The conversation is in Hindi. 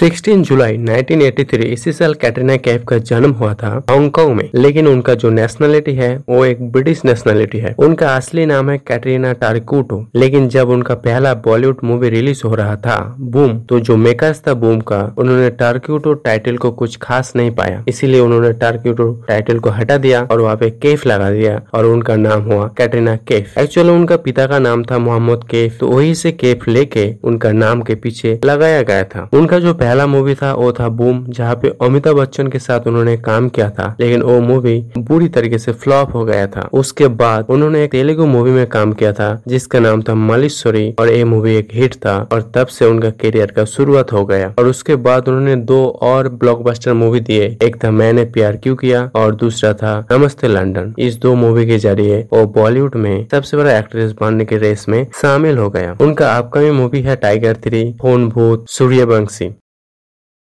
16 जुलाई 1983 इसी साल कैटरीना कैफ का जन्म हुआ था हांगकांग में, लेकिन उनका जो नेशनलिटी है, वो एक ब्रिटिश नेशनलिटी है। उनका असली नाम है कैटरीना टारिकुटो, लेकिन जब उनका पहला बॉलीवुड मूवी रिलीज़ हो रहा था बूम तो जो मेकर्स था बूम का, उन्होंने टारक्यूटो टाइटल को कुछ खास नहीं पाया। इसीलिए उन्होंने टारक्यूटो टाइटल को हटा दिया और वहाँ पे केफ लगा दिया और उनका नाम हुआ कैटरीना केफ। एक्चुअली उनका पिता का नाम था मोहम्मद केफ तो वही से केफ लेके उनका नाम के पीछे लगाया गया था। उनका जो पहला मूवी था, वो था बूम जहाँ पे अमिताभ बच्चन के साथ उन्होंने काम किया था, लेकिन वो मूवी बुरी तरीके से फ्लॉप हो गया था। उसके बाद उन्होंने एक तेलुगु मूवी में काम किया था, जिसका नाम था मलिश्वरी और ये मूवी एक हिट था, और तब से उनका करियर का शुरुआत हो गया। और उसके बाद उन्होंने दो और ब्लॉकबस्टर मूवी दिए, एक था मैंने प्यार क्यों किया, और दूसरा था नमस्ते लंदन। इस दो मूवी के ज़रिए वो बॉलीवुड में सबसे बड़ा एक्ट्रेस बनने के रेस में शामिल हो गया। उनका अपकमिंग मूवी है Tiger three Phone Bhoot Sooryavanshi